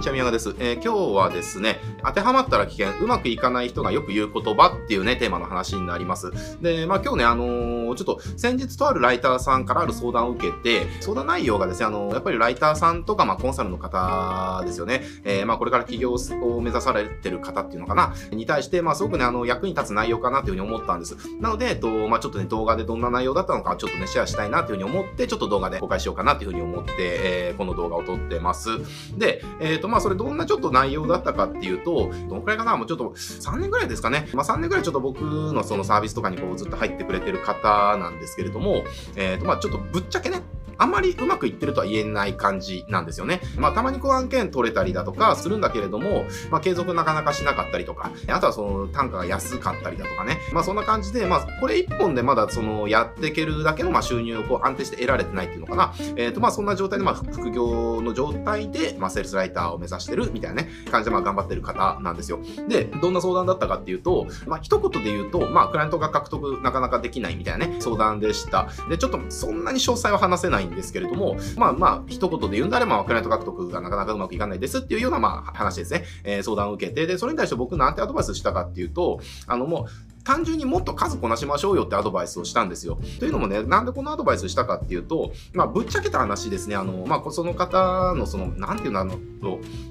にちは、宮川です。えー、今日はですね、当てはまったら危険、うまくいかない人がよく言う言葉っていうね、テーマの話になります。で、まあ今日ね、あのー、ちょっと先日とあるライターさんからある相談を受けて、相談内容がですね、あのー、やっぱりライターさんとか、まあコンサルの方ですよね、えー、まあこれから起業を目指されてる方っていうのかな、に対して、まあすごくね、あの、役に立つ内容かなというふうに思ったんです。なので、えっと、まあちょっとね、動画でどんな内容だったのか、ちょっとね、シェアしたいなというふうに思って、ちょっと動画で公開しようかなというふうに思って、えー、この動画を撮ってます。で、えっ、と、まあそれどんなちょっと内容だったかっていうと、とどのくらいかなもうちょっと3年ぐらいですかね。まあ3年ぐらいちょっと僕のそのサービスとかにこうずっと入ってくれてる方なんですけれども、えっ、ー、と、まあちょっとぶっちゃけね、あんまりうまくいってるとは言えない感じなんですよね。まあ、たまにこう案件取れたりだとかするんだけれども、まあ、継続なかなかしなかったりとか、あとはその単価が安かったりだとかね。まあ、そんな感じで、まあ、これ一本でまだそのやっていけるだけのまあ収入をこう安定して得られてないっていうのかな。えっ、ー、と、まあ、そんな状態で、まあ、副業の状態で、まあ、セールスライターを目指してるみたいなね、感じでまあ頑張ってる方なんですよ。で、どんな相談だったかっていうと、まあ、一言で言うと、まあ、クライアントが獲得なかなかできないみたいなね、相談でした。で、ちょっとそんなに詳細は話せないんですけれども、まあまあ、一言で言うんであれば、クライアント獲得がなかなかうまくいかないですっていうような、まあ、話ですね。えー、相談を受けて、で、それに対して僕なんてアドバイスしたかっていうと、あのもう、単純にもっと数こなしましょうよってアドバイスをしたんですよ。というのもね、なんでこのアドバイスしたかっていうと、まあ、ぶっちゃけた話ですね、あの、まあ、その方の、その、なんていうの、あの、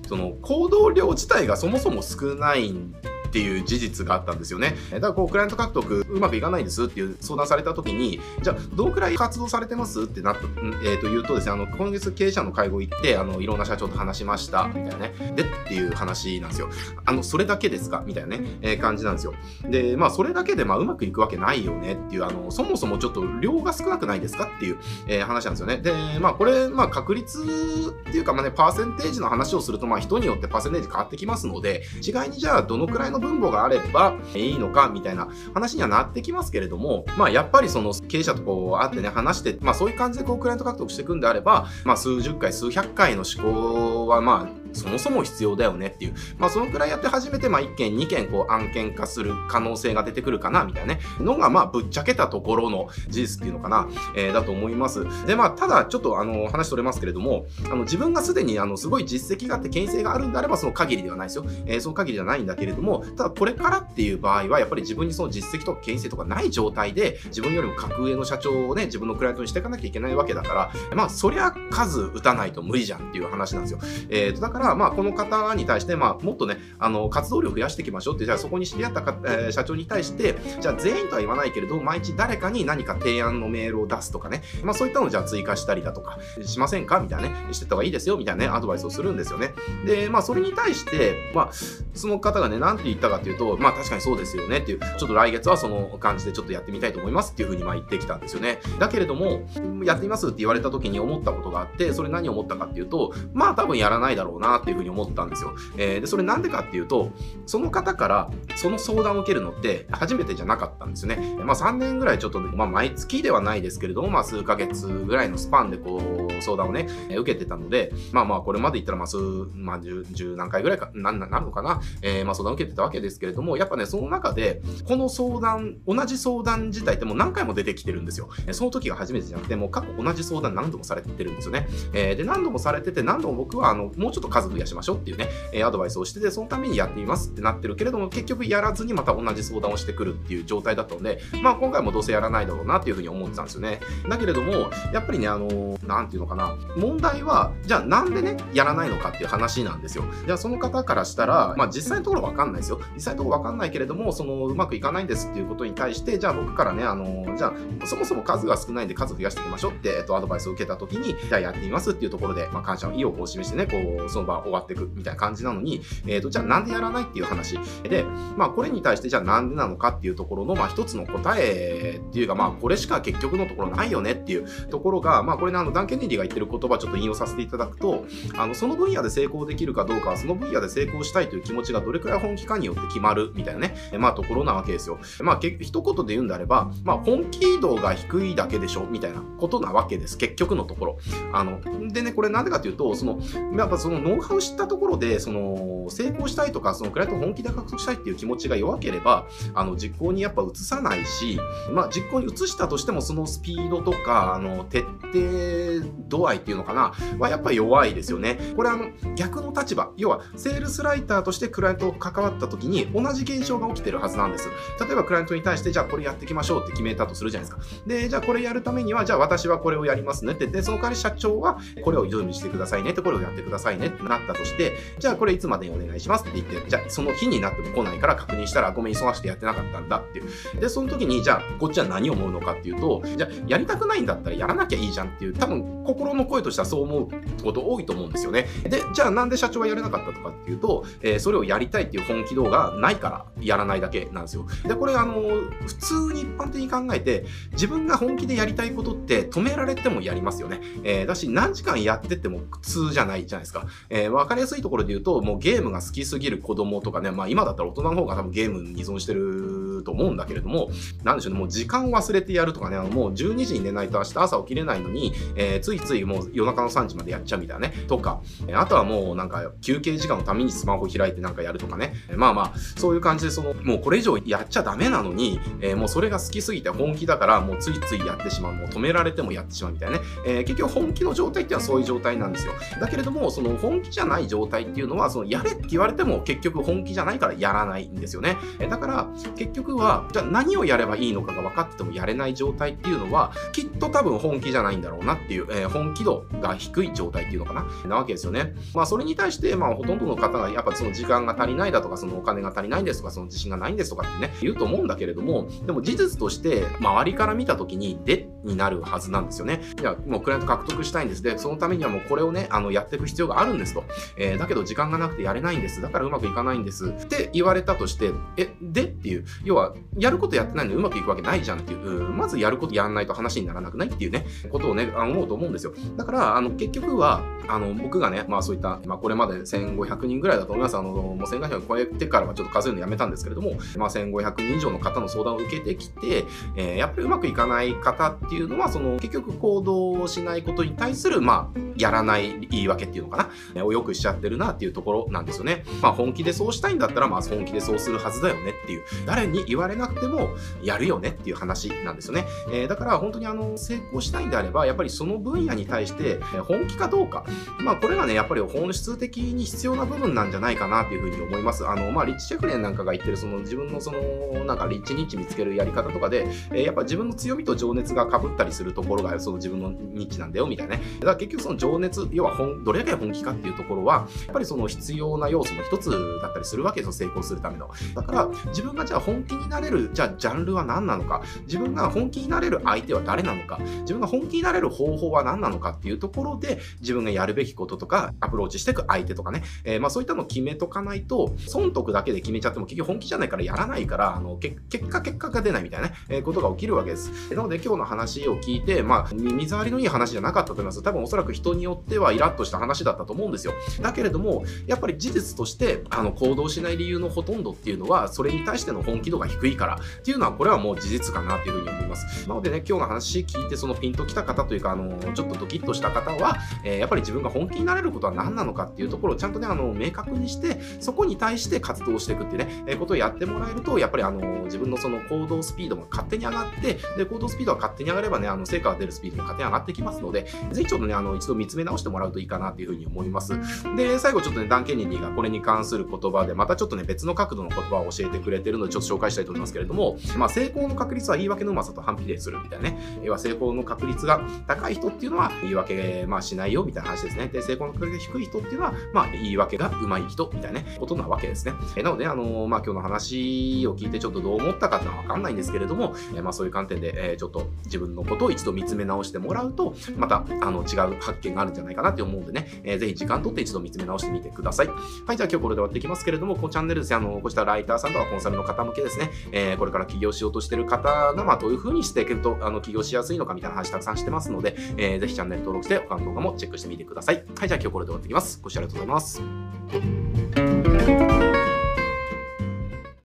その、行動量自体がそもそも少ないんっていう事実があったんですよね。だからこう、クライアント獲得うまくいかないですっていう相談された時に、じゃあ、どのくらい活動されてますってなった、えっ、ー、と、言うとですね、あの、今月経営者の会合行って、あの、いろんな社長と話しました、みたいなね。で、っていう話なんですよ。あの、それだけですか？みたいなね、えー、感じなんですよ。で、まあ、それだけで、まあ、うまくいくわけないよねっていう、あの、そもそもちょっと量が少なくないですか？っていう、えー、話なんですよね。で、まあ、これ、まあ、確率っていうか、まあね、パーセンテージの話をすると、まあ、人によってパーセンテージ変わってきますので、違いにじゃあ、どのくらいの分母があれば、いいのかみたいな話にはなってきますけれども、まあやっぱりその経営者とこう会ってね話して、まあそういう感じでこうクライアント獲得していくんであれば、まあ数十回、数百回の思考はまあそもそも必要だよねっていう。まあ、そのくらいやって初めて、まあ、1件、2件、こう、案件化する可能性が出てくるかな、みたいなね、のが、まあ、ぶっちゃけたところの事実っていうのかな、えー、だと思います。で、まあ、ただ、ちょっと、あの、話取れますけれども、あの、自分がすでに、あの、すごい実績があって、権威性があるんであれば、その限りではないですよ。えー、その限りではないんだけれども、ただ、これからっていう場合は、やっぱり自分にその実績とか権威性とかない状態で、自分よりも格上の社長をね、自分のクライアントにしていかなきゃいけないわけだから、まあ、そりゃ数打たないと無理じゃんっていう話なんですよ。えー、と、だから、からまあ、この方に対して、まあ、もっとね、あの、活動量を増やしていきましょうって、じゃあそこに知り合ったか、えー、社長に対して、じゃあ全員とは言わないけれど、毎日誰かに何か提案のメールを出すとかね、まあそういったのをじゃあ追加したりだとか、しませんか？みたいなね、してた方がいいですよ、みたいなね、アドバイスをするんですよね。で、まあそれに対して、まあ、その方がね、なんて言ったかっていうと、まあ確かにそうですよねっていう、ちょっと来月はその感じでちょっとやってみたいと思いますっていうふうにまあ言ってきたんですよね。だけれども、やってみますって言われた時に思ったことがあって、それ何を思ったかっていうと、まあ多分やらないだろうななっていうふうに思ったんですよ。えー、で、それなんでかっていうと、その方からその相談を受けるのって初めてじゃなかったんですよね。まあ3年ぐらいちょっと、まあ毎月ではないですけれども、まあ数ヶ月ぐらいのスパンでこう相談をね、受けてたので、まあまあこれまで言ったらまあ数、まあ十、十何回ぐらいか、な、なるのかな、えー、まあ相談を受けてたわけですけれども、やっぱね、その中で、この相談、同じ相談自体ってもう何回も出てきてるんですよ。その時が初めてじゃなくて、もう過去同じ相談何度もされてるんですよね。えー、で、何度もされてて、何度も僕はあの、もうちょっと数増やしましょうっていうね、えアドバイスをしてて、そのためにやってみますってなってるけれども、結局やらずにまた同じ相談をしてくるっていう状態だったので、まあ今回もどうせやらないだろうなっていうふうに思ってたんですよね。だけれども、やっぱりね、あの、なんていうのかな、問題は、じゃあなんでね、やらないのかっていう話なんですよ。じゃあその方からしたら、まあ実際のところわかんないですよ。実際のところわかんないけれども、その、うまくいかないんですっていうことに対して、じゃあ僕からね、あの、じゃあ、そもそも数が少ないんで数増やしていきましょうって、えっと、アドバイスを受けたときに、じゃあやってみますっていうところで、まあ感謝の意をこう示してね、こう、その場終わっていくみたいな感じなのに、えっ、ー、と、じゃあなんでやらないっていう話。で、まあこれに対してじゃあなんでなのかっていうところの、まあ一つの答えっていうか、まあこれしか結局のところないよねっていうところが、まあこれね、あの、ダンケネディが言ってる言葉ちょっと引用させていただくと、あの、その分野で成功できるかどうか、その分野で成功したいという気持ちがどれくらい本気かによって決まるみたいなね、まあところなわけですよ。まあ結局、一言で言うんであれば、まあ本気度が低いだけでしょみたいなことなわけです。結局のところ。あの、でね、これなんでかっていうと、その、やっぱその能ウハウ知ったところで、その、成功したいとか、そのクライアント本気で獲得したいっていう気持ちが弱ければ、あの、実行にやっぱ移さないし、まあ、実行に移したとしても、そのスピードとか、あの、徹底度合いっていうのかな、はやっぱ弱いですよね。これあの、逆の立場、要は、セールスライターとしてクライアントと関わった時に、同じ現象が起きてるはずなんです。例えば、クライアントに対して、じゃあこれやっていきましょうって決めたとするじゃないですか。で、じゃあこれやるためには、じゃあ私はこれをやりますねって言って、その代わり社長は、これを準備してくださいねって、これをやってくださいねってなったとして、じゃあこれいつまでにお願いしますって言って、じゃあその日になっても来ないから確認したら、ごめん、忙しくてやってなかったんだっていう。で、その時に、じゃあこっちは何を思うのかっていうと、じゃあやりたくないんだったらやらなきゃいいじゃんっていう、多分心の声としてはそう思うこと多いと思うんですよね。で、じゃあなんで社長はやれなかったとかっていうと、えー、それをやりたいっていう本気度がないからやらないだけなんですよ。で、これあの、普通に一般的に考えて、自分が本気でやりたいことって止められてもやりますよね。えー、だし、何時間やってても苦痛じゃないじゃないですか。えー、わかりやすいところで言うと、もうゲームが好きすぎる子供とかね、まあ今だったら大人の方が多分ゲームに依存してると思うんだけれども、なんでしょうね、もう時間忘れてやるとかね、あのもう12時に寝ないと明日朝起きれないのに、えー、ついついもう夜中の3時までやっちゃうみたいなね、とか、あとはもうなんか休憩時間のためにスマホ開いてなんかやるとかね、まあまあ、そういう感じでその、もうこれ以上やっちゃダメなのに、えー、もうそれが好きすぎて本気だから、もうついついやってしまう、もう止められてもやってしまうみたいなね、えー、結局本気の状態っていうのはそういう状態なんですよ。だけれども、その本気じゃない状態っていうのは、そのやれって言われても結局本気じゃないからやらないんですよね。え、だから、結局は、じゃあ何をやればいいのかが分かっててもやれない状態っていうのは、きっと多分本気じゃないんだろうなっていう、えー、本気度が低い状態っていうのかな、なわけですよね。まあ、それに対して、まあ、ほとんどの方がやっぱその時間が足りないだとか、そのお金が足りないんですとか、その自信がないんですとかってね、言うと思うんだけれども、でも事実として、周りから見た時に、で、になるはずなんですよね。いや、もうクライアント獲得したいんです。で、そのためにはもうこれをね、あの、やっていく必要があるんですと。えー、だけど時間がなくてやれないんです。だからうまくいかないんです。って言われたとして、え、でっていう、要は、はやることやってないのにうまくいくわけないじゃんっていう、まずやることやんないと話にならなくないっていうね、ことをね、思うと思うんですよ。だから、あの、結局は、あの、僕がね、まあそういった、まあこれまで1500人ぐらいだと思います。あの、もう1500人を超えてからはちょっと数えるのやめたんですけれども、まあ1500人以上の方の相談を受けてきて、えー、やっぱりうまくいかない方っていうのは、その、結局行動しないことに対する、まあ、やらない言い訳っていうのかな、をよくしちゃってるなっていうところなんですよね。まあ本気でそうしたいんだったら、まあ本気でそうするはずだよねっていう、誰に言われなくてもやるよねっていう話なんですよね。えー、だから本当にあの、成功したいんであれば、やっぱりその分野に対して本気かどうか、まあこれがね、やっぱり本質的に必要な部分なんじゃないかなっていうふうに思います。あの、まあリッチ・シェフレンなんかが言ってるその自分のその、なんかリッチ・ニッチ見つけるやり方とかで、えー、やっぱ自分の強みと情熱が被ったりするところがその自分のニッチなんだよみたいなね。だから結局その情情熱、要は本どれだけ本気かっていうところは、やっぱりその必要な要素の一つだったりするわけですよ、成功するための。だから、自分がじゃあ本気になれる、じゃあジャンルは何なのか、自分が本気になれる相手は誰なのか、自分が本気になれる方法は何なのかっていうところで、自分がやるべきこととか、アプローチしていく相手とかね、えー、まあそういったのを決めとかないと、損得だけで決めちゃっても結局本気じゃないからやらないから、あの結果結果が出ないみたいなね、えー、ことが起きるわけです。なので今日の話を聞いて、まあ、水割りのいい話じゃなかったと思います。多分おそらく人によってはイラッとした話だったと思うんですよ。だけれども、やっぱり事実として、あの、行動しない理由のほとんどっていうのは、それに対しての本気度が低いからっていうのは、これはもう事実かなっていうふうに思います。なのでね、今日の話聞いて、そのピンときた方というか、あの、ちょっとドキッとした方は、えー、やっぱり自分が本気になれることは何なのかっていうところをちゃんとね、あの、明確にして、そこに対して活動していくっていうね、え、ことをやってもらえると、やっぱりあの、自分のその行動スピードが勝手に上がって、で、行動スピードが勝手に上がればね、あの、成果が出るスピードも勝手に上がってきますので、ぜひちょっとね、あの、一度見つめ直してもらうといいかなっていうふうに思います。で、最後ちょっとね、ダン・ケネディがこれに関する言葉で、またちょっとね、別の角度の言葉を教えてくれてるので、ちょっと紹介したいと思いますけれども、まあ、成功の確率は言い訳のうまさと反比例するみたいなね。要は成功の確率が高い人っていうのは言い訳、まあ、しないよみたいな話ですね。で、成功の確率が低い人っていうのは、まあ、言い訳が上手い人みたいな、ことなわけですね。えなので、あのー、まあ、今日の話を聞いてちょっとどう思ったかっていうのはわかんないんですけれども、えまあ、そういう観点で、えちょっと自分のことを一度見つめ直してもらうと、また、あの、違う発見があるんじゃないかなって思うんでね、えー、ぜひ時間とって一度見つめ直してみてください。はい、じゃあ今日これで終わっていきますけれども、このチャンネルですね、あの、こうしたライターさんとかコンサルの方向けですね、えー、これから起業しようとしてる方が、まあ、どういう風にしていけると、あの、起業しやすいのかみたいな話たくさんしてますので、えー、ぜひチャンネル登録して、他の動画もチェックしてみてください。はい、じゃあ今日これで終わっていきます。ご視聴ありがとうございます。